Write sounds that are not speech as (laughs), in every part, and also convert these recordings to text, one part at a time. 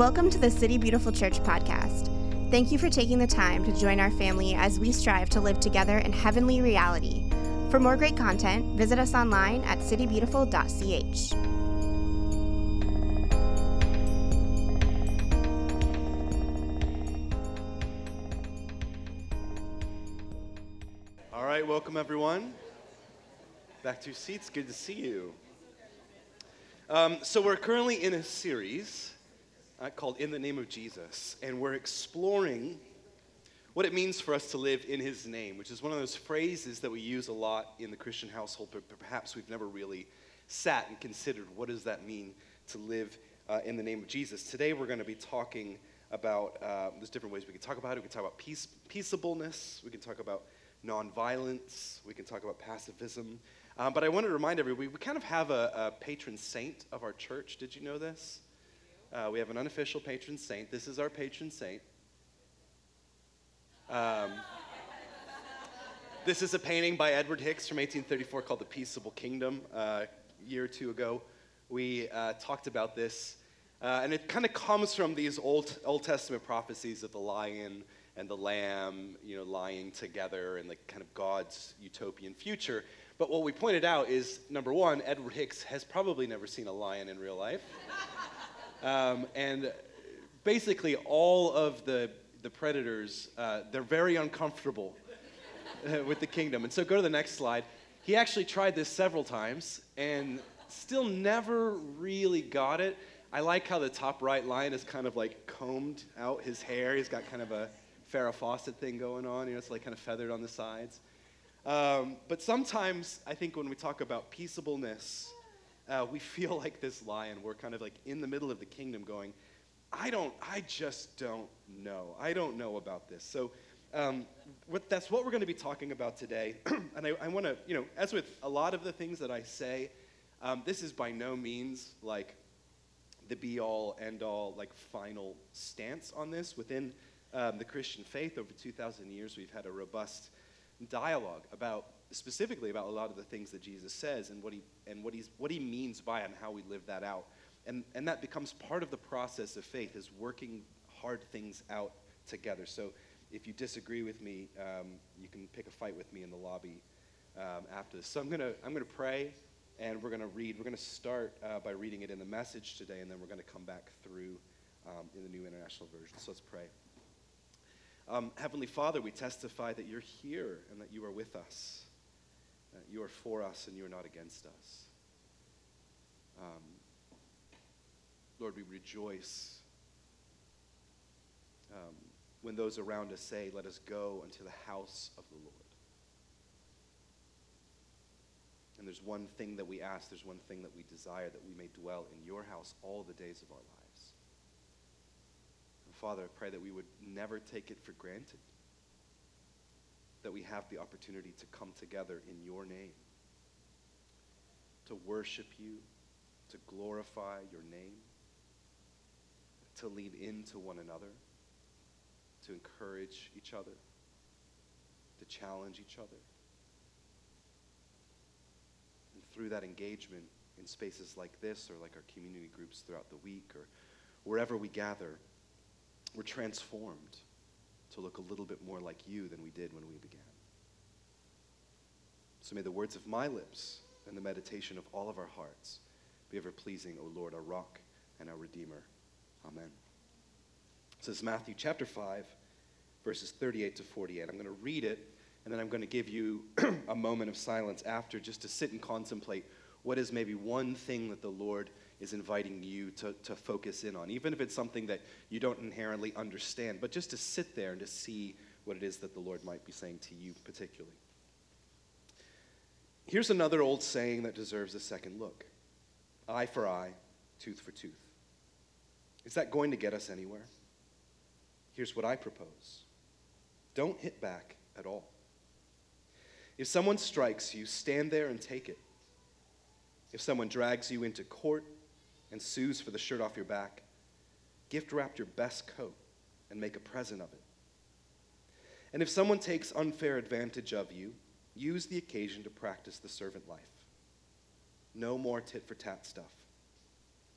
Welcome to the City Beautiful Church podcast. Thank you for taking the time to join our family as we strive to live together in heavenly reality. For more great content, visit us online at citybeautiful.ch. All right, welcome everyone. Back to your seats. Good to see you. Um, so, we're currently in a series uh, called In the Name of Jesus, and we're exploring what it means for us to live in His name, which is one of those phrases that we use a lot in the Christian household, but perhaps we've never really sat and considered what does that mean to live uh, in the name of Jesus. Today, we're going to be talking about, uh, there's different ways we can talk about it. We can talk about peace, peaceableness, we can talk about nonviolence, we can talk about pacifism. Um, but I want to remind everybody, we kind of have a, a patron saint of our church. Did you know this? Uh, we have an unofficial patron saint. This is our patron saint. Um, this is a painting by Edward Hicks from 1834 called The Peaceable Kingdom. Uh, a year or two ago, we uh, talked about this. Uh, and it kind of comes from these Old, Old Testament prophecies of the lion and the lamb, you know, lying together and like kind of God's utopian future. But what we pointed out is number one, Edward Hicks has probably never seen a lion in real life. Um, and basically, all of the, the predators, uh, they're very uncomfortable (laughs) with the kingdom. And so go to the next slide. He actually tried this several times and still never really got it. I like how the top right line is kind of like combed out his hair. He's got kind of a Farrah Fawcett thing going on. You know, it's like kind of feathered on the sides. Um, but sometimes I think when we talk about peaceableness, uh, we feel like this lion. We're kind of like in the middle of the kingdom going, I don't, I just don't know. I don't know about this. So um, what, that's what we're going to be talking about today. (clears throat) and I, I want to, you know, as with a lot of the things that I say, um, this is by no means like the be all, end all, like final stance on this. Within um, the Christian faith, over 2,000 years, we've had a robust dialogue about specifically about a lot of the things that Jesus says and what he, and what he's, what he means by and how we live that out. And, and that becomes part of the process of faith is working hard things out together. So if you disagree with me, um, you can pick a fight with me in the lobby um, after this. So I'm going to I'm gonna pray and we're going to read. We're going to start uh, by reading it in the message today, and then we're going to come back through um, in the New International Version. So let's pray. Um, Heavenly Father, we testify that you're here and that you are with us. That you are for us and you are not against us. Um, Lord, we rejoice um, when those around us say, Let us go unto the house of the Lord. And there's one thing that we ask, there's one thing that we desire, that we may dwell in your house all the days of our lives. And Father, I pray that we would never take it for granted that we have the opportunity to come together in your name, to worship you, to glorify your name, to lean into one another, to encourage each other, to challenge each other. And through that engagement in spaces like this or like our community groups throughout the week or wherever we gather, we're transformed to look a little bit more like you than we did when we began. So may the words of my lips and the meditation of all of our hearts be ever pleasing, O Lord, our rock and our redeemer. Amen. This is Matthew chapter 5, verses 38 to 48. I'm going to read it, and then I'm going to give you (clears throat) a moment of silence after just to sit and contemplate what is maybe one thing that the Lord is inviting you to, to focus in on, even if it's something that you don't inherently understand, but just to sit there and to see what it is that the Lord might be saying to you particularly. Here's another old saying that deserves a second look eye for eye, tooth for tooth. Is that going to get us anywhere? Here's what I propose don't hit back at all. If someone strikes you, stand there and take it. If someone drags you into court, and sues for the shirt off your back, gift wrap your best coat and make a present of it. And if someone takes unfair advantage of you, use the occasion to practice the servant life. No more tit for tat stuff.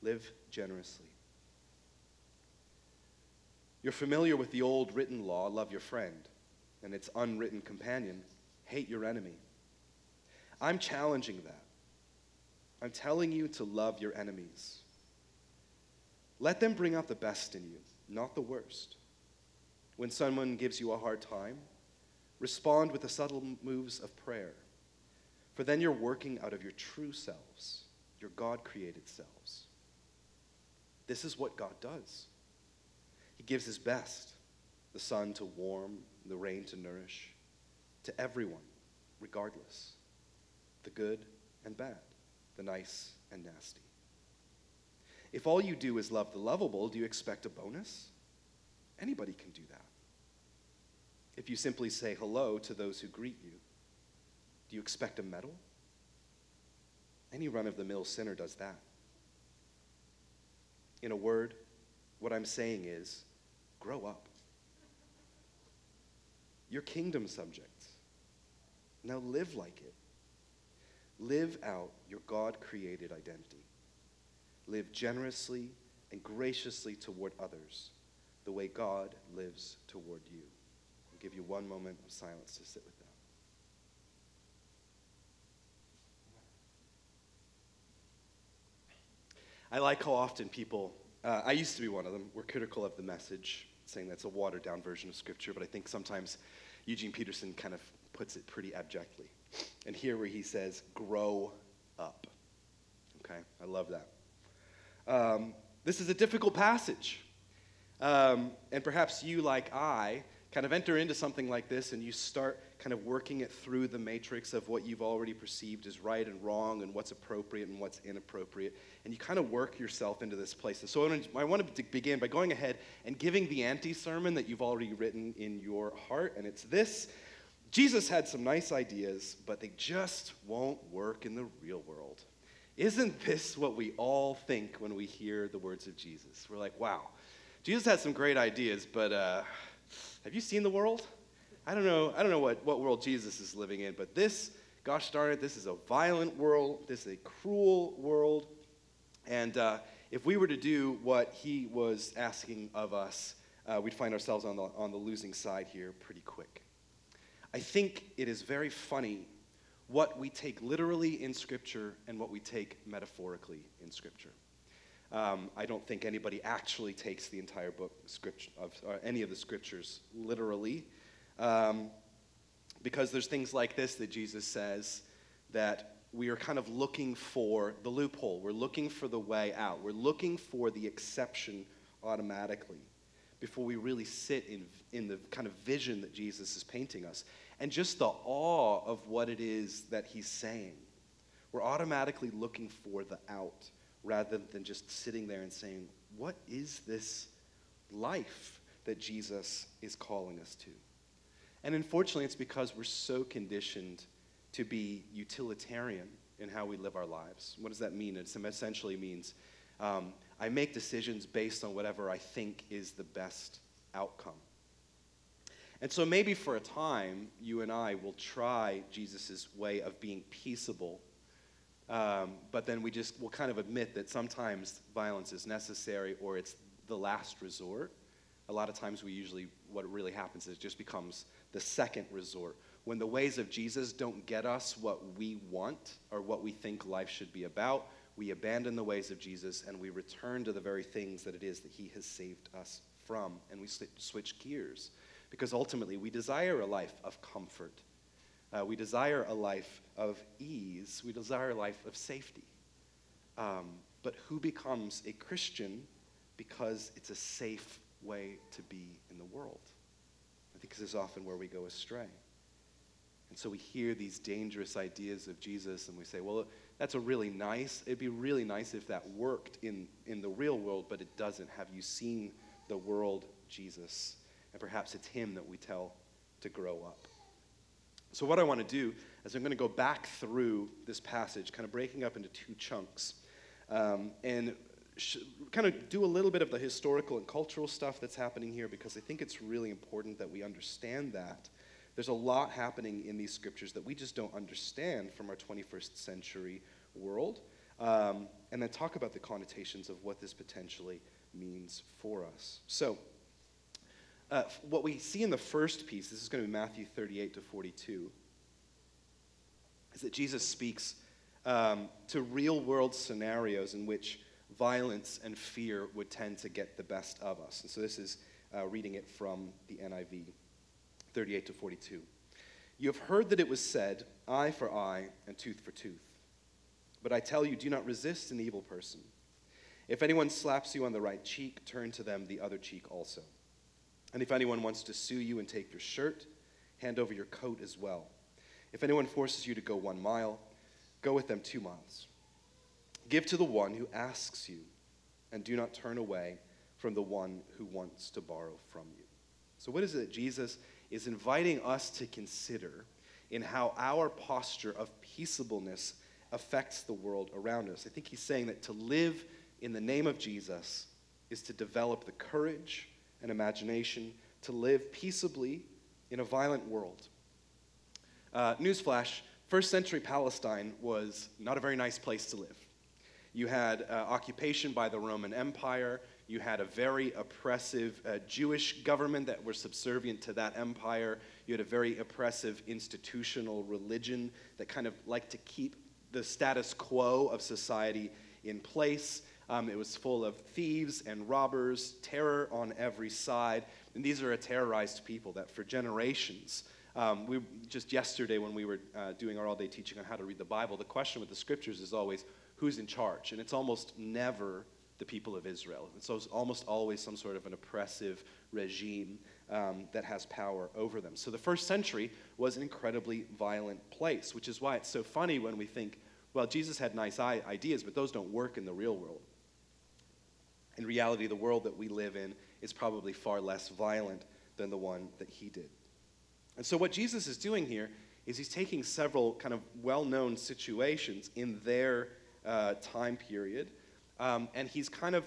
Live generously. You're familiar with the old written law love your friend, and its unwritten companion hate your enemy. I'm challenging that. I'm telling you to love your enemies. Let them bring out the best in you, not the worst. When someone gives you a hard time, respond with the subtle moves of prayer. For then you're working out of your true selves, your God created selves. This is what God does. He gives His best the sun to warm, the rain to nourish, to everyone, regardless the good and bad, the nice and nasty. If all you do is love the lovable, do you expect a bonus? Anybody can do that. If you simply say hello to those who greet you, do you expect a medal? Any run of the mill sinner does that. In a word, what I'm saying is grow up. You're kingdom subjects. Now live like it. Live out your God created identity. Live generously and graciously toward others the way God lives toward you. I'll give you one moment of silence to sit with that. I like how often people, uh, I used to be one of them, were critical of the message, saying that's a watered down version of Scripture, but I think sometimes Eugene Peterson kind of puts it pretty abjectly. And here where he says, grow up. Okay, I love that. Um, this is a difficult passage. Um, and perhaps you, like I, kind of enter into something like this and you start kind of working it through the matrix of what you've already perceived as right and wrong and what's appropriate and what's inappropriate. And you kind of work yourself into this place. And so I want to begin by going ahead and giving the anti sermon that you've already written in your heart. And it's this Jesus had some nice ideas, but they just won't work in the real world. Isn't this what we all think when we hear the words of Jesus? We're like, wow, Jesus had some great ideas, but uh, have you seen the world? I don't know. I don't know what, what world Jesus is living in, but this, gosh darn it, this is a violent world. This is a cruel world. And uh, if we were to do what he was asking of us, uh, we'd find ourselves on the, on the losing side here pretty quick. I think it is very funny what we take literally in Scripture and what we take metaphorically in Scripture. Um, I don't think anybody actually takes the entire book scripture of any of the scriptures literally, um, because there's things like this that Jesus says that we are kind of looking for the loophole. We're looking for the way out. We're looking for the exception automatically before we really sit in, in the kind of vision that Jesus is painting us and just the awe of what it is that he's saying. We're automatically looking for the out rather than just sitting there and saying, What is this life that Jesus is calling us to? And unfortunately, it's because we're so conditioned to be utilitarian in how we live our lives. What does that mean? It essentially means um, I make decisions based on whatever I think is the best outcome. And so maybe for a time, you and I will try Jesus' way of being peaceable. Um, but then we just will kind of admit that sometimes violence is necessary or it's the last resort. A lot of times we usually, what really happens is it just becomes the second resort. When the ways of Jesus don't get us what we want or what we think life should be about, we abandon the ways of Jesus and we return to the very things that it is that he has saved us from, and we switch gears because ultimately we desire a life of comfort. Uh, we desire a life of ease. We desire a life of safety. Um, but who becomes a Christian because it's a safe way to be in the world? I think this is often where we go astray. And so we hear these dangerous ideas of Jesus and we say, well, that's a really nice, it'd be really nice if that worked in, in the real world, but it doesn't. Have you seen the world Jesus? And perhaps it's him that we tell to grow up. So, what I want to do is I'm going to go back through this passage, kind of breaking up into two chunks, um, and sh- kind of do a little bit of the historical and cultural stuff that's happening here because I think it's really important that we understand that. There's a lot happening in these scriptures that we just don't understand from our 21st century world, um, and then talk about the connotations of what this potentially means for us. So, uh, what we see in the first piece, this is going to be Matthew 38 to 42, is that Jesus speaks um, to real world scenarios in which violence and fear would tend to get the best of us. And so this is uh, reading it from the NIV 38 to 42. You have heard that it was said, eye for eye and tooth for tooth. But I tell you, do not resist an evil person. If anyone slaps you on the right cheek, turn to them the other cheek also. And if anyone wants to sue you and take your shirt, hand over your coat as well. If anyone forces you to go one mile, go with them two miles. Give to the one who asks you, and do not turn away from the one who wants to borrow from you. So, what is it that Jesus is inviting us to consider in how our posture of peaceableness affects the world around us? I think he's saying that to live in the name of Jesus is to develop the courage and imagination to live peaceably in a violent world. Uh, newsflash first century Palestine was not a very nice place to live. You had uh, occupation by the Roman Empire. You had a very oppressive uh, Jewish government that were subservient to that empire. You had a very oppressive institutional religion that kind of liked to keep the status quo of society in place. Um, it was full of thieves and robbers, terror on every side. And these are a terrorized people that for generations, um, we, just yesterday when we were uh, doing our all day teaching on how to read the Bible, the question with the scriptures is always who's in charge? And it's almost never the people of Israel. And so it's almost always some sort of an oppressive regime um, that has power over them. So the first century was an incredibly violent place, which is why it's so funny when we think, well, Jesus had nice ideas, but those don't work in the real world. In reality, the world that we live in is probably far less violent than the one that he did. And so, what Jesus is doing here is he's taking several kind of well known situations in their uh, time period, um, and he's kind of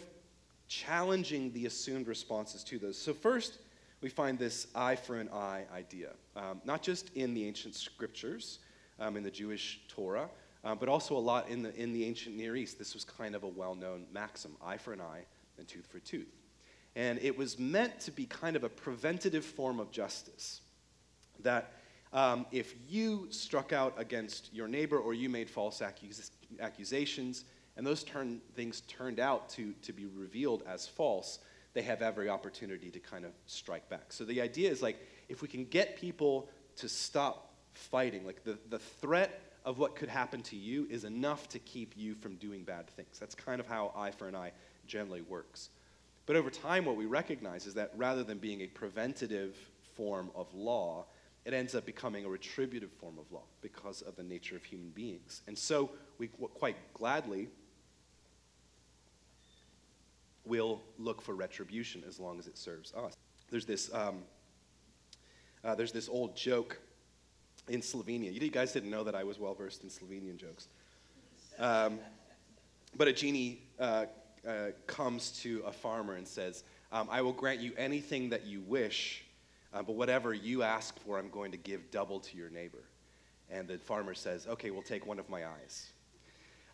challenging the assumed responses to those. So, first, we find this eye for an eye idea, um, not just in the ancient scriptures, um, in the Jewish Torah, uh, but also a lot in the, in the ancient Near East. This was kind of a well known maxim eye for an eye and tooth for tooth. And it was meant to be kind of a preventative form of justice. That um, if you struck out against your neighbor or you made false accus- accusations, and those turn, things turned out to, to be revealed as false, they have every opportunity to kind of strike back. So the idea is like, if we can get people to stop fighting, like the, the threat of what could happen to you is enough to keep you from doing bad things. That's kind of how eye for an eye generally works. But over time, what we recognize is that rather than being a preventative form of law, it ends up becoming a retributive form of law because of the nature of human beings. And so we quite gladly will look for retribution as long as it serves us. There's this, um, uh, there's this old joke in Slovenia. You guys didn't know that I was well versed in Slovenian jokes. Um, but a genie uh, uh, comes to a farmer and says, um, I will grant you anything that you wish, uh, but whatever you ask for, I'm going to give double to your neighbor. And the farmer says, Okay, we'll take one of my eyes.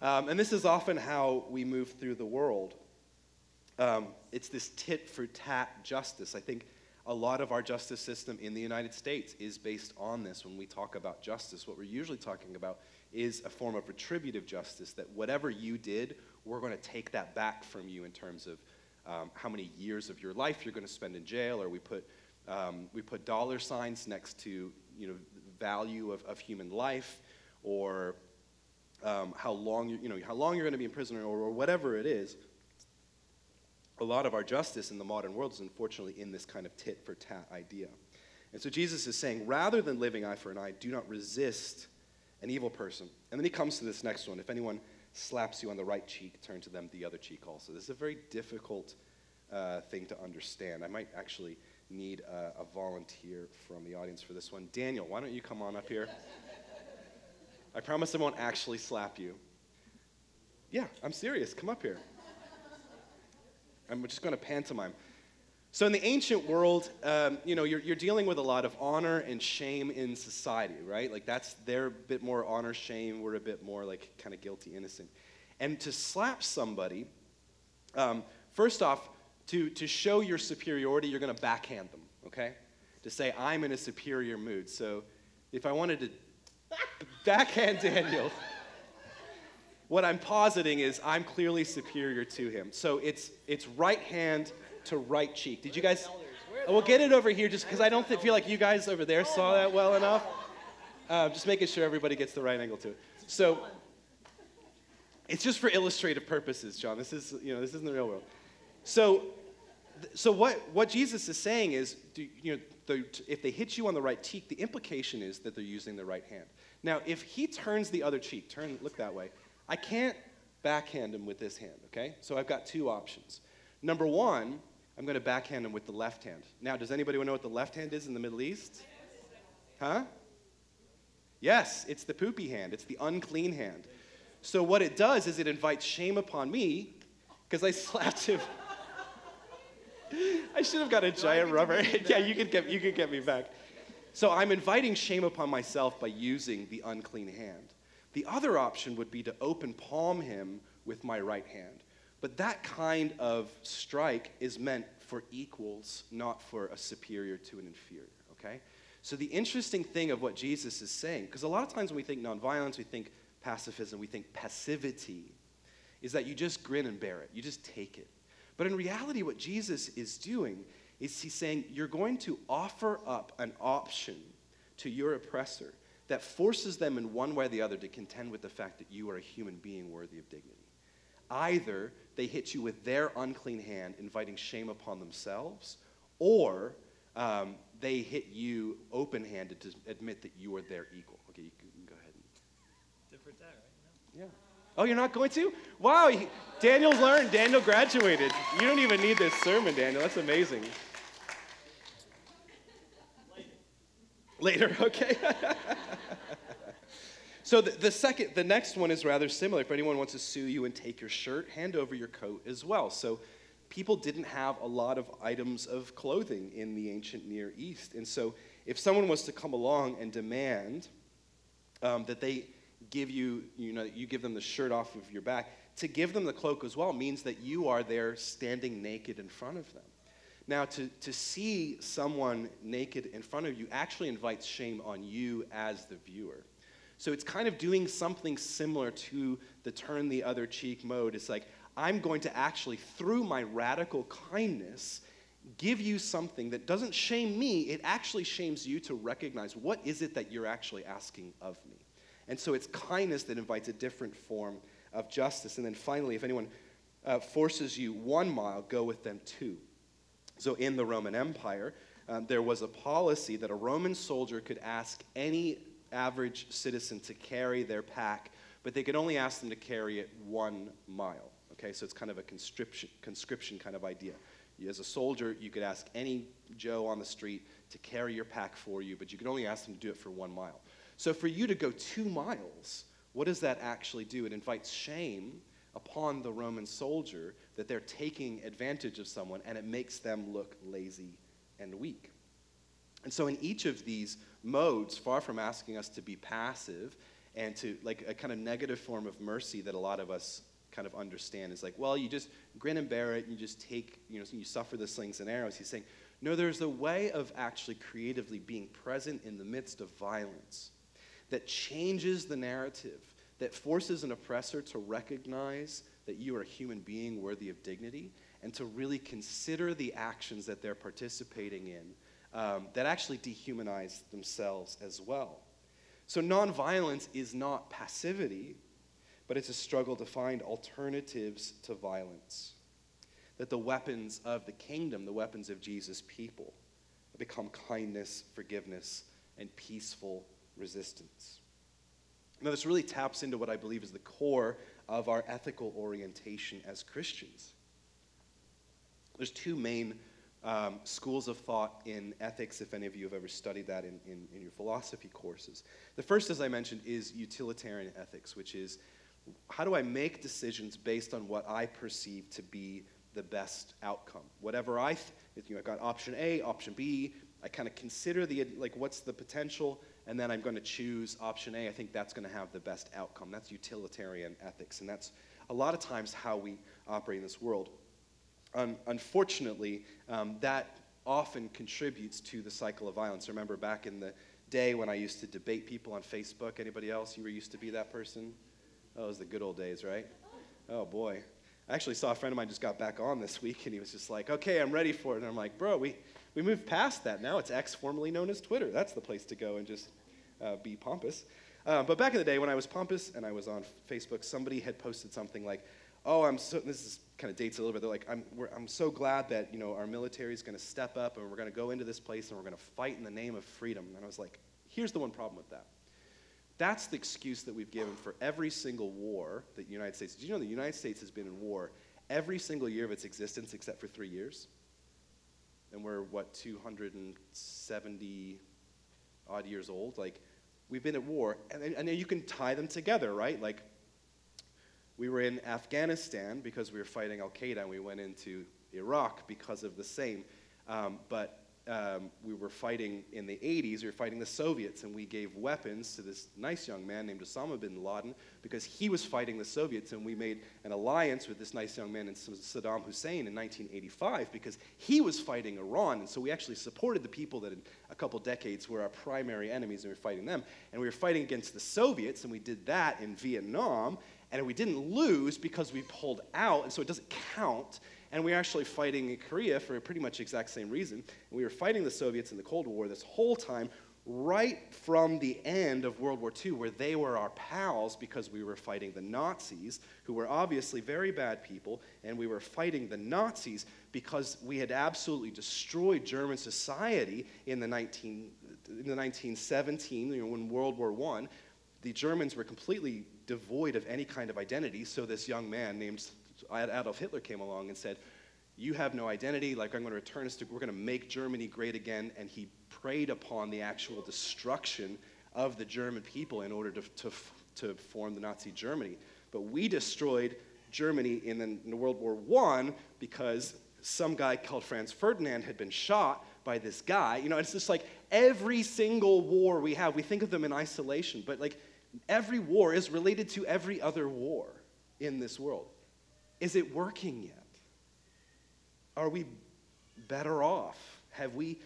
Um, and this is often how we move through the world. Um, it's this tit for tat justice. I think a lot of our justice system in the United States is based on this. When we talk about justice, what we're usually talking about is a form of retributive justice that whatever you did, we're going to take that back from you in terms of um, how many years of your life you're going to spend in jail, or we put, um, we put dollar signs next to you know, value of, of human life, or um, how, long you, you know, how long you're going to be in prison, or, or whatever it is a lot of our justice in the modern world is unfortunately in this kind of tit for tat idea. And so Jesus is saying, rather than living eye for an eye, do not resist an evil person. And then he comes to this next one. If anyone slaps you on the right cheek, turn to them the other cheek also. This is a very difficult uh, thing to understand. I might actually need a, a volunteer from the audience for this one. Daniel, why don't you come on up here? I promise I won't actually slap you. Yeah, I'm serious. Come up here. I'm just going to pantomime. So, in the ancient world, um, you know, you're, you're dealing with a lot of honor and shame in society, right? Like, that's, they're a bit more honor, shame. We're a bit more, like, kind of guilty, innocent. And to slap somebody, um, first off, to, to show your superiority, you're going to backhand them, okay? To say I'm in a superior mood. So if I wanted to (laughs) backhand Daniel, what I'm positing is I'm clearly superior to him. So it's, it's right hand to right cheek. Did you guys? We'll get it over here just because I don't feel like you guys over there saw that well enough. Uh, just making sure everybody gets the right angle to it. So it's just for illustrative purposes, John. This is, you know, this isn't the real world. So, so what, what Jesus is saying is, do, you know, the, if they hit you on the right cheek, the implication is that they're using the right hand. Now, if he turns the other cheek, turn, look that way, I can't backhand him with this hand, okay? So I've got two options. Number one, I'm going to backhand him with the left hand. Now, does anybody want to know what the left hand is in the Middle East? Huh? Yes, it's the poopy hand, it's the unclean hand. So what it does is it invites shame upon me because I slapped him. (laughs) I should have got a giant rubber. yeah, you could get you could get me back. So I'm inviting shame upon myself by using the unclean hand. The other option would be to open palm him with my right hand. But that kind of strike is meant for equals, not for a superior to an inferior, okay? So the interesting thing of what Jesus is saying, because a lot of times when we think nonviolence, we think pacifism, we think passivity, is that you just grin and bear it, you just take it. But in reality, what Jesus is doing is he's saying you're going to offer up an option to your oppressor that forces them in one way or the other to contend with the fact that you are a human being worthy of dignity. Either they hit you with their unclean hand, inviting shame upon themselves, or um, they hit you open handed to admit that you are their equal. Okay, you can go ahead. Different that, right? No. Yeah. Oh, you're not going to? Wow, he, Daniel's learned. Daniel graduated. You don't even need this sermon, Daniel. That's amazing. Later, Later okay. (laughs) So the, the, second, the next one is rather similar. If anyone wants to sue you and take your shirt, hand over your coat as well. So people didn't have a lot of items of clothing in the ancient Near East. And so if someone was to come along and demand um, that they give you, you know, you give them the shirt off of your back, to give them the cloak as well means that you are there standing naked in front of them. Now, to, to see someone naked in front of you actually invites shame on you as the viewer. So it's kind of doing something similar to the turn the other cheek mode. It's like, I'm going to actually, through my radical kindness, give you something that doesn't shame me, it actually shames you to recognize what is it that you're actually asking of me. And so it's kindness that invites a different form of justice. And then finally, if anyone uh, forces you one mile, go with them two. So in the Roman Empire, um, there was a policy that a Roman soldier could ask any average citizen to carry their pack, but they could only ask them to carry it one mile. Okay, so it's kind of a conscription, conscription kind of idea. As a soldier, you could ask any Joe on the street to carry your pack for you, but you could only ask them to do it for one mile. So for you to go two miles, what does that actually do? It invites shame upon the Roman soldier that they're taking advantage of someone, and it makes them look lazy and weak. And so, in each of these modes, far from asking us to be passive and to like a kind of negative form of mercy that a lot of us kind of understand is like, well, you just grin and bear it, and you just take, you know, you suffer the slings and arrows. He's saying, no, there's a way of actually creatively being present in the midst of violence that changes the narrative, that forces an oppressor to recognize that you are a human being worthy of dignity and to really consider the actions that they're participating in um, that actually dehumanize themselves as well. So, nonviolence is not passivity, but it's a struggle to find alternatives to violence. That the weapons of the kingdom, the weapons of Jesus' people, become kindness, forgiveness, and peaceful resistance. Now, this really taps into what I believe is the core of our ethical orientation as Christians. There's two main um, schools of thought in ethics, if any of you have ever studied that in, in, in, your philosophy courses. The first, as I mentioned, is utilitarian ethics, which is how do I make decisions based on what I perceive to be the best outcome? Whatever I, th- you know, I got option A, option B, I kind of consider the, like, what's the potential, and then I'm going to choose option A. I think that's going to have the best outcome. That's utilitarian ethics, and that's a lot of times how we operate in this world. Un- unfortunately, um, that often contributes to the cycle of violence. Remember back in the day when I used to debate people on Facebook? Anybody else? You were used to be that person? It was the good old days, right? Oh boy. I actually saw a friend of mine just got back on this week and he was just like, okay, I'm ready for it. And I'm like, bro, we, we moved past that. Now it's X, formerly known as Twitter. That's the place to go and just uh, be pompous. Uh, but back in the day when I was pompous and I was on Facebook, somebody had posted something like, oh, I'm so, this is kind of dates a little bit. They're like, I'm, I'm so glad that, you know, our military is going to step up and we're going to go into this place and we're going to fight in the name of freedom. And I was like, here's the one problem with that. That's the excuse that we've given for every single war that the United States. Do you know the United States has been in war every single year of its existence except for three years? And we're, what, 270 odd years old? Like, we've been at war. And, and you can tie them together, right? Like, we were in Afghanistan because we were fighting Al Qaeda, and we went into Iraq because of the same. Um, but um, we were fighting in the 80s, we were fighting the Soviets, and we gave weapons to this nice young man named Osama bin Laden because he was fighting the Soviets, and we made an alliance with this nice young man named Saddam Hussein in 1985 because he was fighting Iran, and so we actually supported the people that in a couple decades were our primary enemies, and we were fighting them. And we were fighting against the Soviets, and we did that in Vietnam, and we didn't lose because we pulled out, and so it doesn't count. And we were actually fighting in Korea for pretty much the exact same reason. And we were fighting the Soviets in the Cold War this whole time, right from the end of World War II, where they were our pals because we were fighting the Nazis, who were obviously very bad people, and we were fighting the Nazis because we had absolutely destroyed German society in the, 19, in the 1917, you know, when World War I. The Germans were completely devoid of any kind of identity, so this young man named Adolf Hitler came along and said, You have no identity, like I'm going to return us to, we're going to make Germany great again. And he preyed upon the actual destruction of the German people in order to, to, to form the Nazi Germany. But we destroyed Germany in, the, in World War I because some guy called Franz Ferdinand had been shot by this guy. You know, it's just like every single war we have, we think of them in isolation, but like every war is related to every other war in this world. Is it working yet? Are we better off? Have we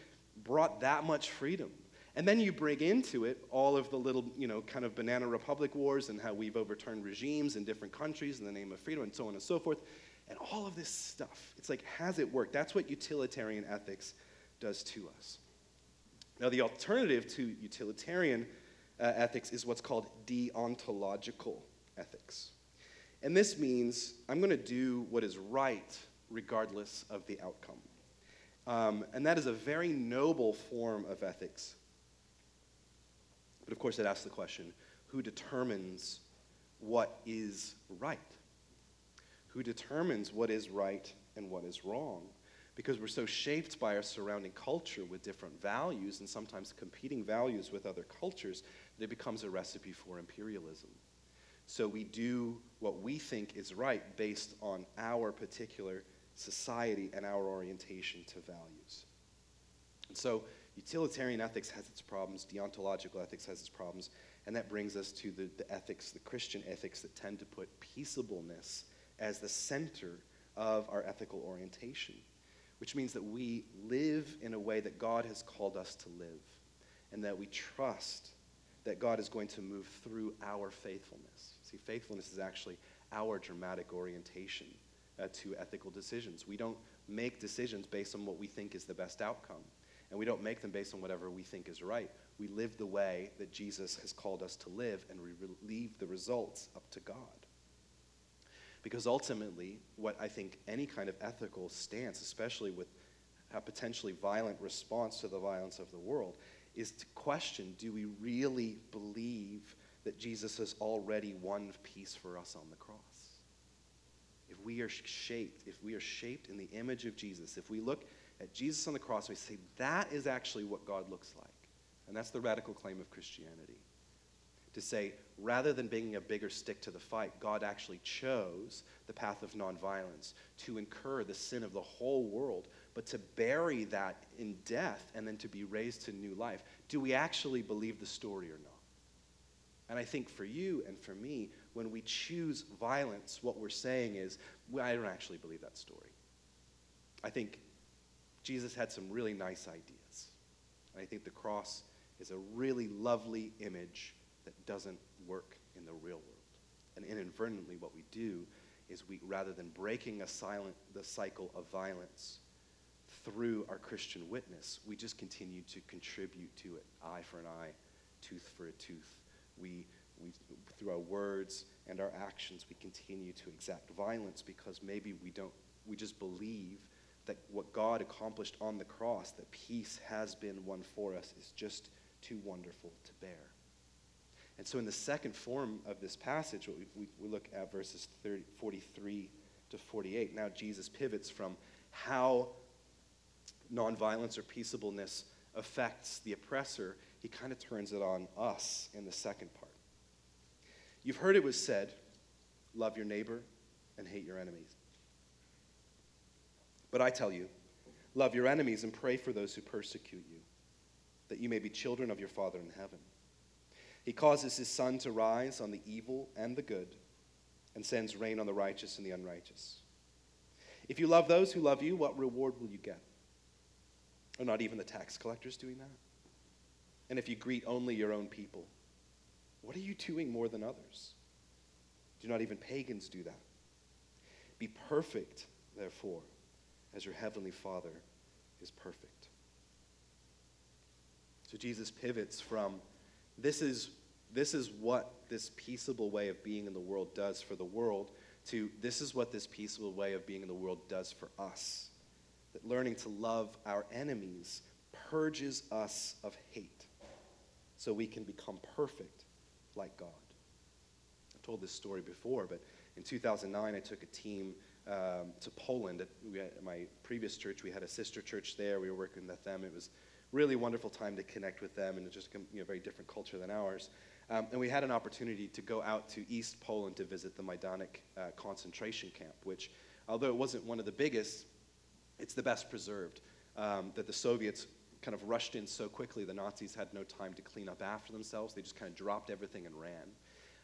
brought that much freedom? And then you bring into it all of the little, you know, kind of banana republic wars and how we've overturned regimes in different countries in the name of freedom and so on and so forth. And all of this stuff. It's like, has it worked? That's what utilitarian ethics does to us. Now, the alternative to utilitarian uh, ethics is what's called deontological ethics. And this means I'm going to do what is right regardless of the outcome. Um, and that is a very noble form of ethics. But of course, it asks the question who determines what is right? Who determines what is right and what is wrong? Because we're so shaped by our surrounding culture with different values and sometimes competing values with other cultures it becomes a recipe for imperialism. So we do what we think is right based on our particular society and our orientation to values. And so utilitarian ethics has its problems, deontological ethics has its problems, and that brings us to the, the ethics, the Christian ethics that tend to put peaceableness as the center of our ethical orientation, which means that we live in a way that God has called us to live, and that we trust that God is going to move through our faithfulness. See, faithfulness is actually our dramatic orientation uh, to ethical decisions. We don't make decisions based on what we think is the best outcome, and we don't make them based on whatever we think is right. We live the way that Jesus has called us to live, and we leave the results up to God. Because ultimately, what I think any kind of ethical stance, especially with a potentially violent response to the violence of the world, is to question do we really believe that Jesus has already won peace for us on the cross? If we are shaped, if we are shaped in the image of Jesus, if we look at Jesus on the cross, we say that is actually what God looks like. And that's the radical claim of Christianity. To say, rather than being a bigger stick to the fight, God actually chose the path of nonviolence to incur the sin of the whole world but to bury that in death and then to be raised to new life. Do we actually believe the story or not? And I think for you and for me, when we choose violence, what we're saying is, well, I don't actually believe that story. I think Jesus had some really nice ideas. And I think the cross is a really lovely image that doesn't work in the real world. And inadvertently, what we do is we, rather than breaking a silent, the cycle of violence through our Christian witness, we just continue to contribute to it eye for an eye, tooth for a tooth. We, we, through our words and our actions, we continue to exact violence because maybe we don't, we just believe that what God accomplished on the cross, that peace has been won for us, is just too wonderful to bear. And so, in the second form of this passage, we, we, we look at verses 30, 43 to 48. Now, Jesus pivots from how nonviolence or peaceableness affects the oppressor, he kind of turns it on us in the second part. You've heard it was said, love your neighbor and hate your enemies. But I tell you, love your enemies and pray for those who persecute you, that you may be children of your Father in heaven. He causes his sun to rise on the evil and the good, and sends rain on the righteous and the unrighteous. If you love those who love you, what reward will you get? Are not even the tax collectors doing that? And if you greet only your own people, what are you doing more than others? Do not even pagans do that? Be perfect, therefore, as your heavenly Father is perfect. So Jesus pivots from this is, this is what this peaceable way of being in the world does for the world to this is what this peaceable way of being in the world does for us that learning to love our enemies purges us of hate so we can become perfect like God. I've told this story before, but in 2009, I took a team um, to Poland. At, my previous church, we had a sister church there. We were working with them. It was really wonderful time to connect with them, and it's just you know, a very different culture than ours. Um, and we had an opportunity to go out to East Poland to visit the Majdanek uh, concentration camp, which, although it wasn't one of the biggest, it's the best preserved. Um, that the Soviets kind of rushed in so quickly, the Nazis had no time to clean up after themselves. They just kind of dropped everything and ran.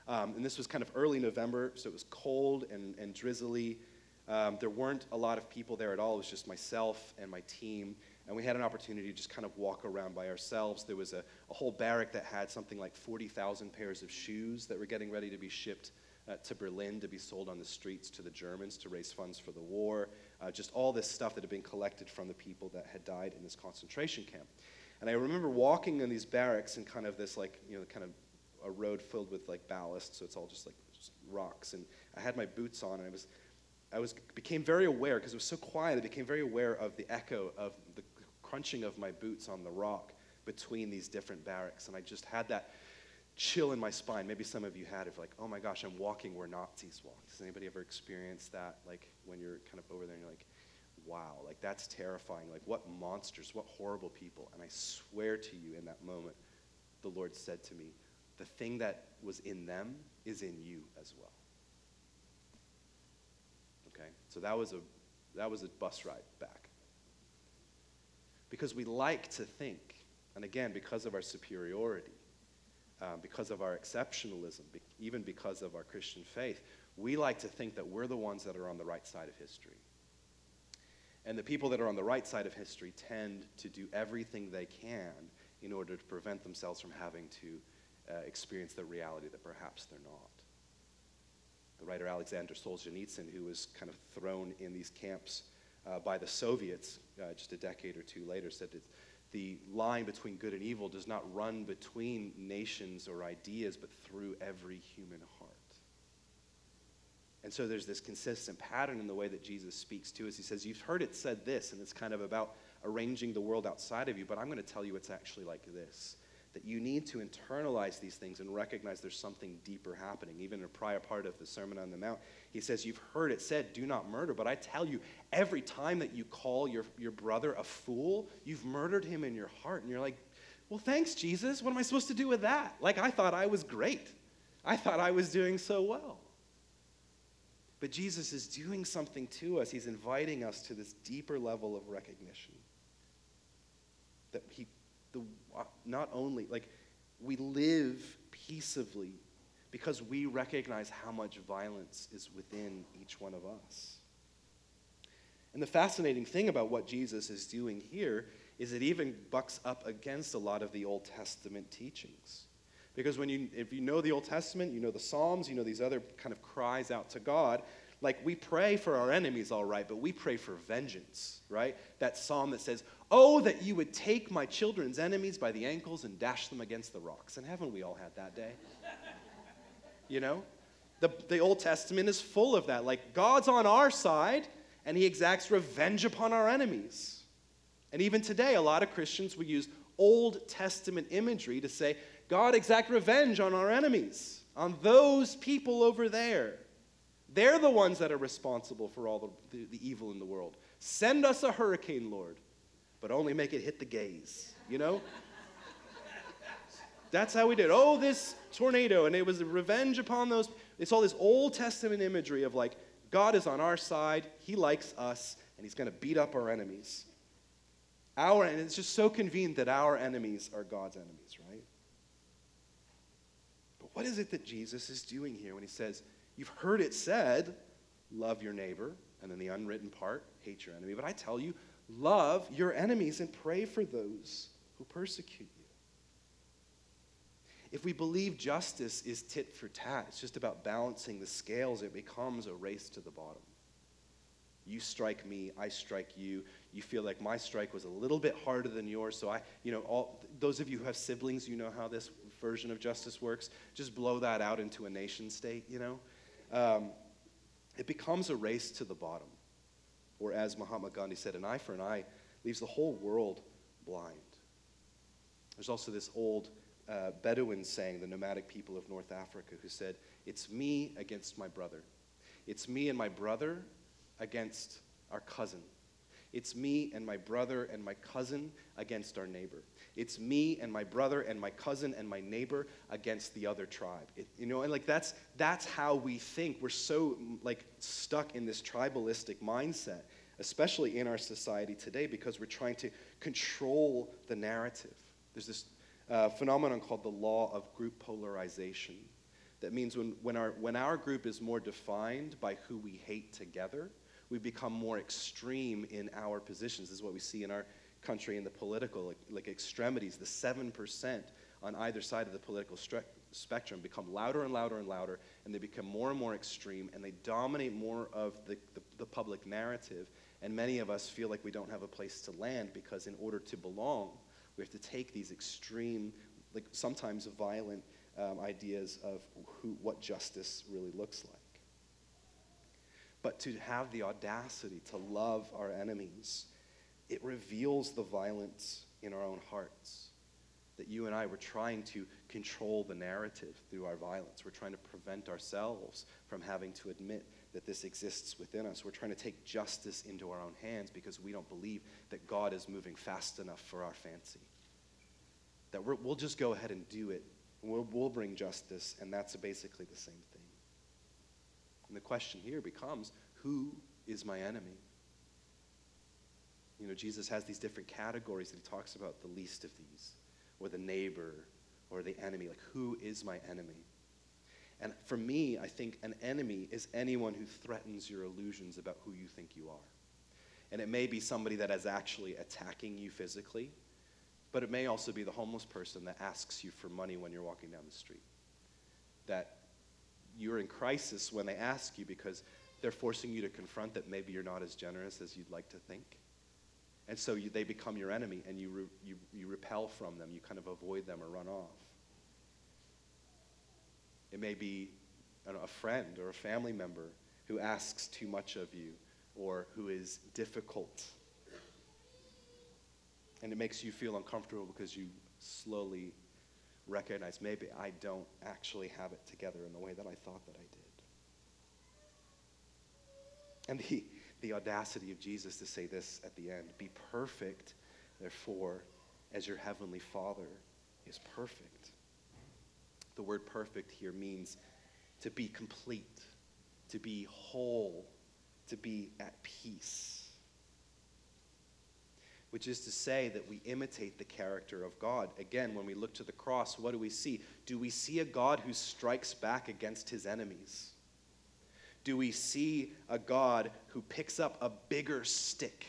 Um, and this was kind of early November, so it was cold and, and drizzly. Um, there weren't a lot of people there at all. It was just myself and my team. And we had an opportunity to just kind of walk around by ourselves. There was a, a whole barrack that had something like 40,000 pairs of shoes that were getting ready to be shipped uh, to Berlin to be sold on the streets to the Germans to raise funds for the war. Uh, just all this stuff that had been collected from the people that had died in this concentration camp. And I remember walking in these barracks in kind of this, like, you know, kind of a road filled with like ballast, so it's all just like just rocks. And I had my boots on, and I was, I was became very aware because it was so quiet. I became very aware of the echo of the crunching of my boots on the rock between these different barracks, and I just had that chill in my spine. Maybe some of you had it, like, oh my gosh, I'm walking where Nazis walked. Has anybody ever experienced that? Like when you're kind of over there and you're like, wow, like that's terrifying. Like what monsters, what horrible people. And I swear to you in that moment, the Lord said to me, the thing that was in them is in you as well. Okay? So that was a that was a bus ride back. Because we like to think, and again, because of our superiority, um, because of our exceptionalism, be- even because of our Christian faith, we like to think that we're the ones that are on the right side of history. And the people that are on the right side of history tend to do everything they can in order to prevent themselves from having to uh, experience the reality that perhaps they're not. The writer Alexander Solzhenitsyn, who was kind of thrown in these camps uh, by the Soviets uh, just a decade or two later, said that the line between good and evil does not run between nations or ideas, but through every human heart. And so there's this consistent pattern in the way that Jesus speaks to us. He says, You've heard it said this, and it's kind of about arranging the world outside of you, but I'm going to tell you it's actually like this that you need to internalize these things and recognize there's something deeper happening. Even in a prior part of the Sermon on the Mount, he says, You've heard it said, do not murder. But I tell you, every time that you call your, your brother a fool, you've murdered him in your heart. And you're like, Well, thanks, Jesus. What am I supposed to do with that? Like, I thought I was great. I thought I was doing so well. But Jesus is doing something to us. He's inviting us to this deeper level of recognition. That he the, uh, not only, like, we live peaceably because we recognize how much violence is within each one of us. And the fascinating thing about what Jesus is doing here is it even bucks up against a lot of the Old Testament teachings. Because when you, if you know the Old Testament, you know the Psalms, you know these other kind of cries out to God, like we pray for our enemies, all right, but we pray for vengeance, right? That psalm that says, Oh, that you would take my children's enemies by the ankles and dash them against the rocks. And haven't we all had that day? you know? The, the Old Testament is full of that. Like, God's on our side, and he exacts revenge upon our enemies. And even today, a lot of Christians will use Old Testament imagery to say, God exact revenge on our enemies, on those people over there. They're the ones that are responsible for all the, the, the, evil in the world. Send us a hurricane, Lord, but only make it hit the gays, you know? (laughs) That's how we did. Oh, this tornado, and it was revenge upon those. It's all this Old Testament imagery of like, God is on our side, He likes us, and He's going to beat up our enemies. Our, and it's just so convenient that our enemies are God's enemies, right? But what is it that Jesus is doing here when He says, You've heard it said, love your neighbor, and then the unwritten part, hate your enemy. But I tell you, love your enemies and pray for those who persecute you. If we believe justice is tit for tat, it's just about balancing the scales, it becomes a race to the bottom. You strike me, I strike you. You feel like my strike was a little bit harder than yours, so I, you know, all those of you who have siblings, you know how this version of justice works. Just blow that out into a nation state, you know. Um, it becomes a race to the bottom. Or as Mahatma Gandhi said, an eye for an eye leaves the whole world blind. There's also this old uh, Bedouin saying, the nomadic people of North Africa, who said, It's me against my brother. It's me and my brother against our cousin. It's me and my brother and my cousin against our neighbor. It's me and my brother and my cousin and my neighbor against the other tribe. It, you know, and like that's that's how we think. We're so like stuck in this tribalistic mindset, especially in our society today, because we're trying to control the narrative. There's this uh, phenomenon called the law of group polarization. That means when, when, our, when our group is more defined by who we hate together, we become more extreme in our positions. This is what we see in our country in the political like, like extremities. The 7% on either side of the political stre- spectrum become louder and louder and louder, and they become more and more extreme, and they dominate more of the, the, the public narrative. And many of us feel like we don't have a place to land because, in order to belong, we have to take these extreme, like sometimes violent um, ideas of who, what justice really looks like. But to have the audacity to love our enemies, it reveals the violence in our own hearts. That you and I were trying to control the narrative through our violence. We're trying to prevent ourselves from having to admit that this exists within us. We're trying to take justice into our own hands because we don't believe that God is moving fast enough for our fancy. That we will just go ahead and do it. We'll, we'll bring justice, and that's basically the same thing. And the question here becomes who is my enemy? You know, Jesus has these different categories that he talks about the least of these, or the neighbor, or the enemy. Like, who is my enemy? And for me, I think an enemy is anyone who threatens your illusions about who you think you are. And it may be somebody that is actually attacking you physically, but it may also be the homeless person that asks you for money when you're walking down the street. That you're in crisis when they ask you because they're forcing you to confront that maybe you're not as generous as you'd like to think. And so you, they become your enemy and you, re, you, you repel from them. You kind of avoid them or run off. It may be know, a friend or a family member who asks too much of you or who is difficult. And it makes you feel uncomfortable because you slowly recognize maybe I don't actually have it together in the way that I thought that I did. And the, the audacity of Jesus to say this at the end be perfect, therefore, as your heavenly Father is perfect. The word perfect here means to be complete, to be whole, to be at peace. Which is to say that we imitate the character of God. Again, when we look to the cross, what do we see? Do we see a God who strikes back against his enemies? Do we see a God who picks up a bigger stick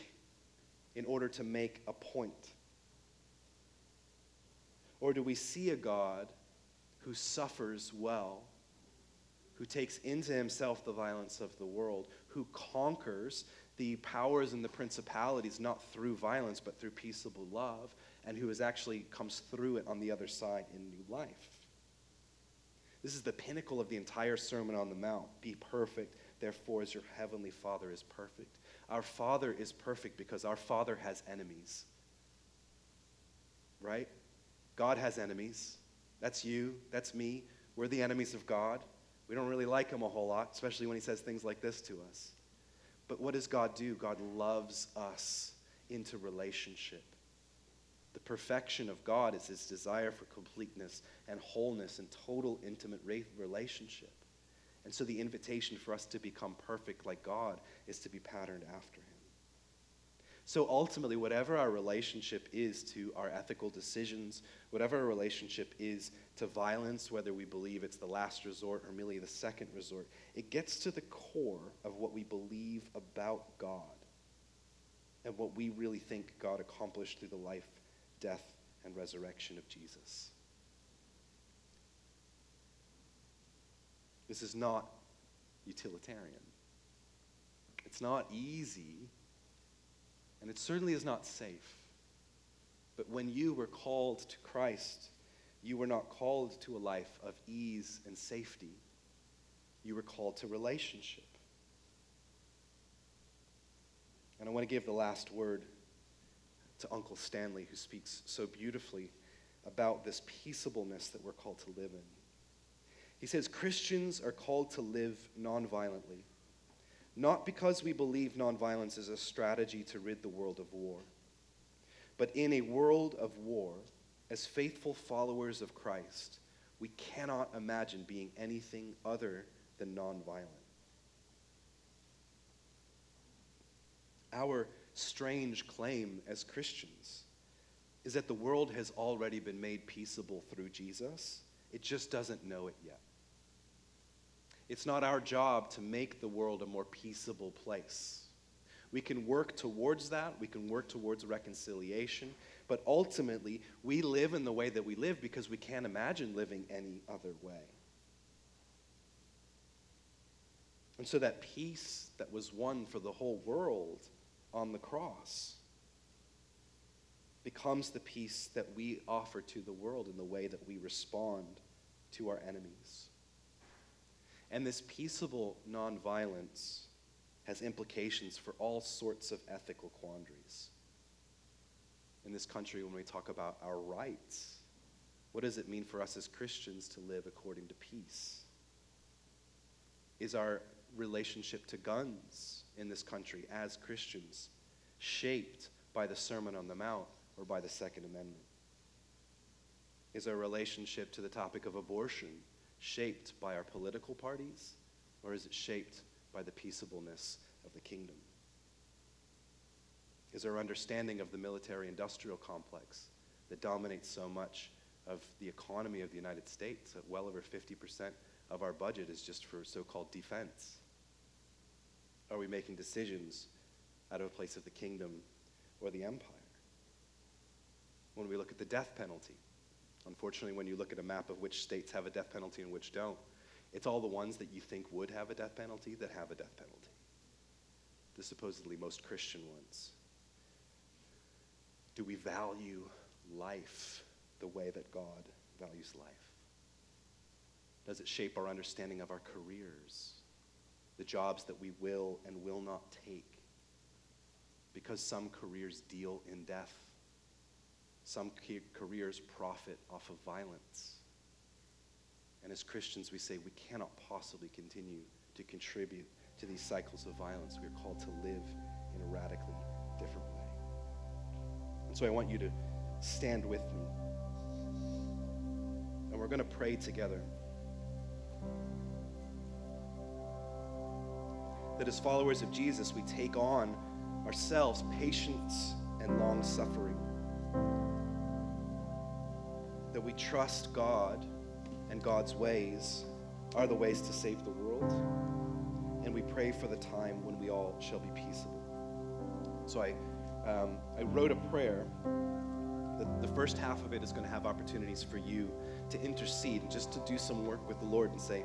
in order to make a point? Or do we see a God who suffers well, who takes into himself the violence of the world, who conquers the powers and the principalities not through violence but through peaceable love, and who actually comes through it on the other side in new life? This is the pinnacle of the entire Sermon on the Mount. Be perfect, therefore, as your heavenly Father is perfect. Our Father is perfect because our Father has enemies. Right? God has enemies. That's you, that's me. We're the enemies of God. We don't really like him a whole lot, especially when he says things like this to us. But what does God do? God loves us into relationship. The perfection of God is his desire for completeness and wholeness and total intimate relationship. And so the invitation for us to become perfect like God is to be patterned after him. So ultimately, whatever our relationship is to our ethical decisions, whatever our relationship is to violence, whether we believe it's the last resort or merely the second resort, it gets to the core of what we believe about God and what we really think God accomplished through the life, death, and resurrection of Jesus. This is not utilitarian. It's not easy and it certainly is not safe. But when you were called to Christ, you were not called to a life of ease and safety. You were called to relationship. And I want to give the last word to Uncle Stanley, who speaks so beautifully about this peaceableness that we're called to live in. He says Christians are called to live nonviolently not because we believe nonviolence is a strategy to rid the world of war, but in a world of war, as faithful followers of Christ, we cannot imagine being anything other than nonviolent. Our strange claim as Christians is that the world has already been made peaceable through Jesus. It just doesn't know it yet. It's not our job to make the world a more peaceable place. We can work towards that, we can work towards reconciliation, but ultimately, we live in the way that we live because we can't imagine living any other way. And so, that peace that was won for the whole world on the cross becomes the peace that we offer to the world in the way that we respond to our enemies. And this peaceable nonviolence has implications for all sorts of ethical quandaries. In this country, when we talk about our rights, what does it mean for us as Christians to live according to peace? Is our relationship to guns in this country as Christians shaped by the Sermon on the Mount or by the Second Amendment? Is our relationship to the topic of abortion shaped by our political parties, or is it shaped by the peaceableness of the kingdom? Is our understanding of the military industrial complex that dominates so much of the economy of the United States, well over 50% of our budget is just for so called defense? Are we making decisions out of a place of the kingdom or the empire? When we look at the death penalty, Unfortunately, when you look at a map of which states have a death penalty and which don't, it's all the ones that you think would have a death penalty that have a death penalty. The supposedly most Christian ones. Do we value life the way that God values life? Does it shape our understanding of our careers, the jobs that we will and will not take? Because some careers deal in death some careers profit off of violence. And as Christians, we say we cannot possibly continue to contribute to these cycles of violence. We are called to live in a radically different way. And so I want you to stand with me. And we're going to pray together. That as followers of Jesus, we take on ourselves patience and long suffering that we trust God and God's ways are the ways to save the world. and we pray for the time when we all shall be peaceable. So I, um, I wrote a prayer. The, the first half of it is going to have opportunities for you to intercede and just to do some work with the Lord and say,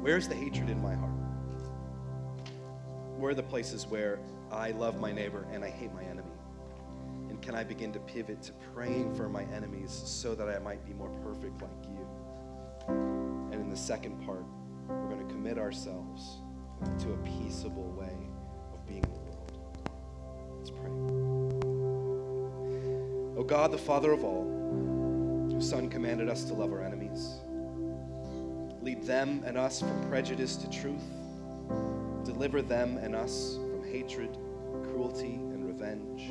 Where's the hatred in my heart? Where are the places where I love my neighbor and I hate my enemy? And can I begin to pivot to praying for my enemies so that I might be more perfect like you? And in the second part, we're going to commit ourselves to a peaceable way of being in the world. Let's pray. O God, the Father of all, whose Son commanded us to love our enemies, lead them and us from prejudice to truth, deliver them and us from hatred, cruelty, and revenge.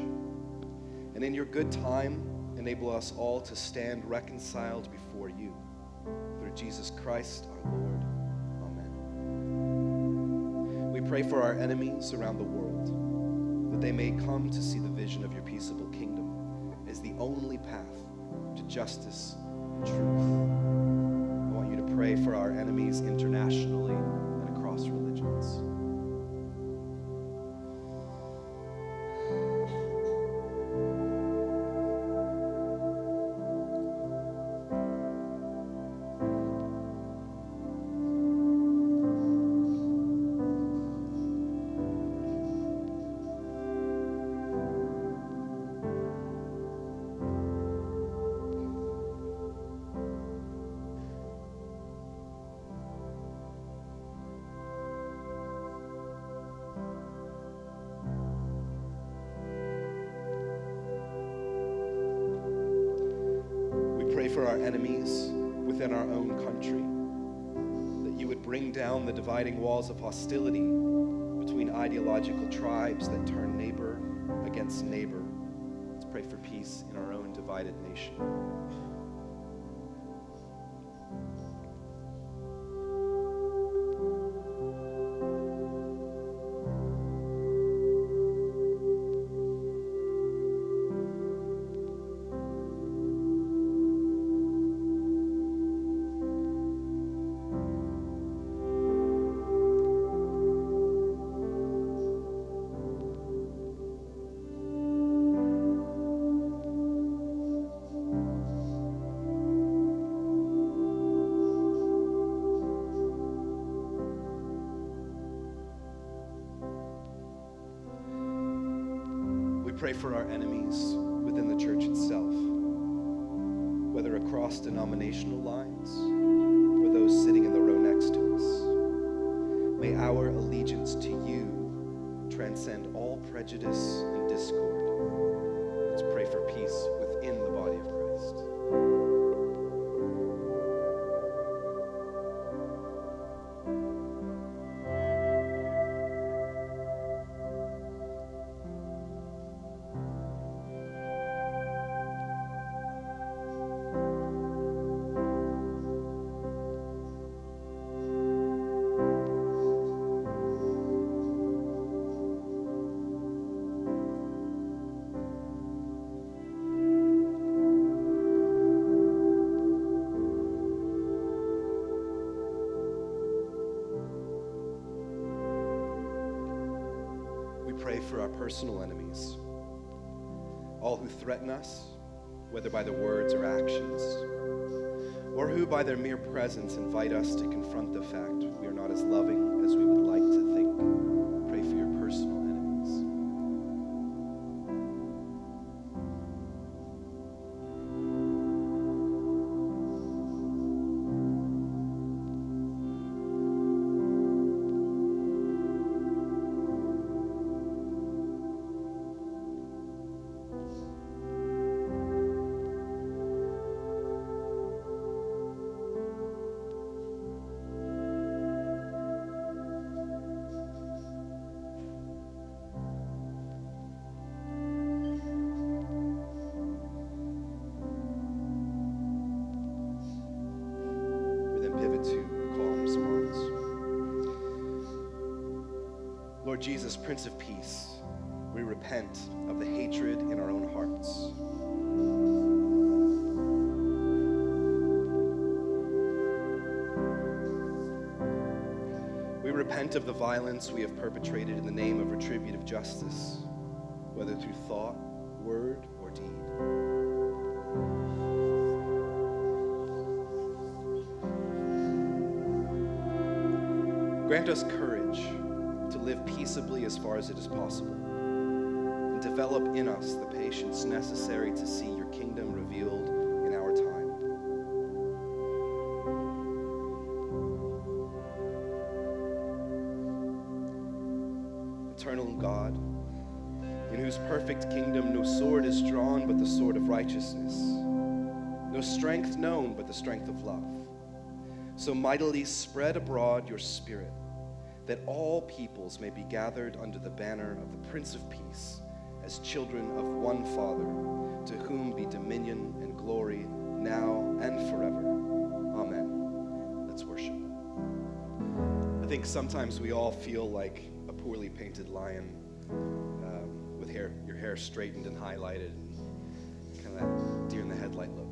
And in your good time, enable us all to stand reconciled before you. Through Jesus Christ our Lord. Amen. We pray for our enemies around the world, that they may come to see the vision of your peaceable kingdom as the only path to justice and truth. I want you to pray for our enemies internationally enemies within our own country, that you would bring down the dividing walls of hostility between ideological tribes that turn neighbor against neighbor. Let's pray for peace in our own divided nation. Our personal enemies, all who threaten us, whether by their words or actions, or who by their mere presence invite us to confront the fact we are not as loving pivot to call and response. Lord Jesus, Prince of Peace, we repent of the hatred in our own hearts. We repent of the violence we have perpetrated in the name of retributive justice, whether through thought, word, or deed. Grant us courage to live peaceably as far as it is possible, and develop in us the patience necessary to see your kingdom revealed in our time. Eternal God, in whose perfect kingdom no sword is drawn but the sword of righteousness, no strength known but the strength of love. So mightily spread abroad your spirit, that all peoples may be gathered under the banner of the Prince of Peace, as children of one Father, to whom be dominion and glory now and forever. Amen. Let's worship. I think sometimes we all feel like a poorly painted lion um, with hair, your hair straightened and highlighted, and kind of that deer in the headlight look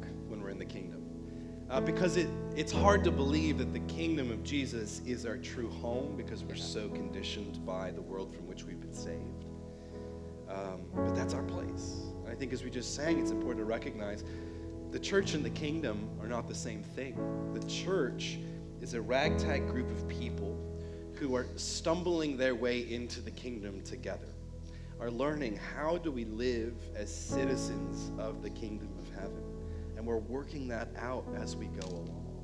Uh, because it, it's hard to believe that the kingdom of Jesus is our true home because we're so conditioned by the world from which we've been saved. Um, but that's our place. And I think as we just sang, it's important to recognize the church and the kingdom are not the same thing. The church is a ragtag group of people who are stumbling their way into the kingdom together, are learning how do we live as citizens of the kingdom of heaven. And we're working that out as we go along.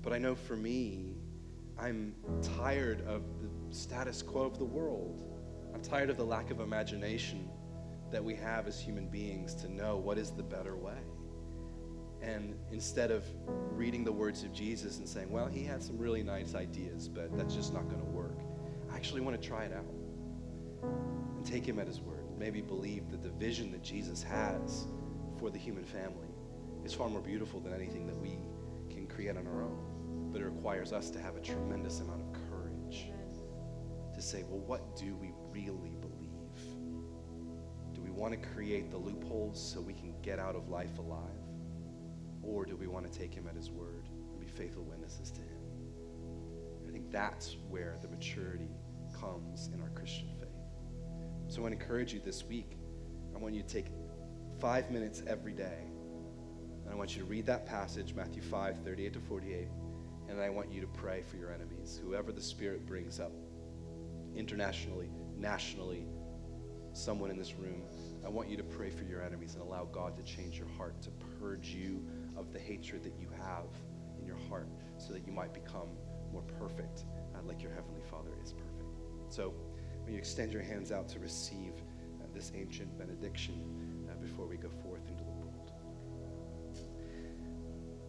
But I know for me, I'm tired of the status quo of the world. I'm tired of the lack of imagination that we have as human beings to know what is the better way. And instead of reading the words of Jesus and saying, well, he had some really nice ideas, but that's just not going to work, I actually want to try it out and take him at his word. Maybe believe that the vision that Jesus has for the human family is far more beautiful than anything that we can create on our own. But it requires us to have a tremendous amount of courage to say, well, what do we really believe? Do we want to create the loopholes so we can get out of life alive? Or do we want to take him at his word and be faithful witnesses to him? I think that's where the maturity comes in our Christian faith. So I want to encourage you this week. I want you to take five minutes every day I want you to read that passage, Matthew 5, 38 to 48. And I want you to pray for your enemies, whoever the Spirit brings up, internationally, nationally, someone in this room. I want you to pray for your enemies and allow God to change your heart, to purge you of the hatred that you have in your heart, so that you might become more perfect, uh, like your Heavenly Father is perfect. So, when you extend your hands out to receive uh, this ancient benediction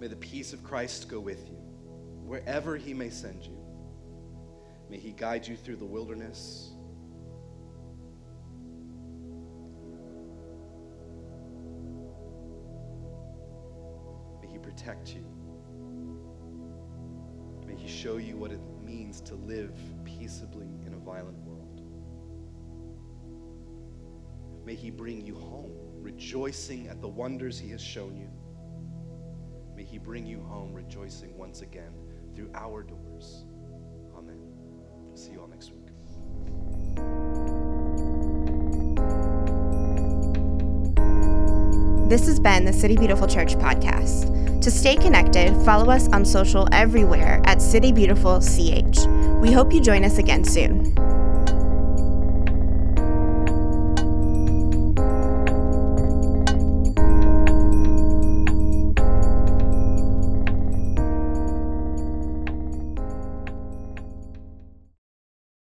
May the peace of Christ go with you, wherever he may send you. May he guide you through the wilderness. May he protect you. May he show you what it means to live peaceably in a violent world. May he bring you home, rejoicing at the wonders he has shown you. He bring you home rejoicing once again through our doors. Amen. See you all next week. This has been the City Beautiful Church podcast. To stay connected, follow us on social everywhere at City Beautiful CH. We hope you join us again soon.